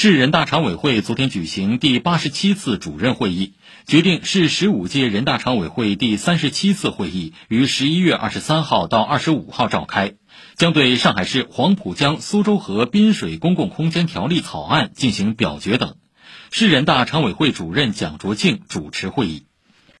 市人大常委会昨天举行第八十七次主任会议决定市十五届人大常委会第三十七次会议于十一月二十三号到二十五号召开将对上海市黄浦江苏州河滨水公共空间条例草案进行表决等。市人大常委会主任蒋卓庆主持会议。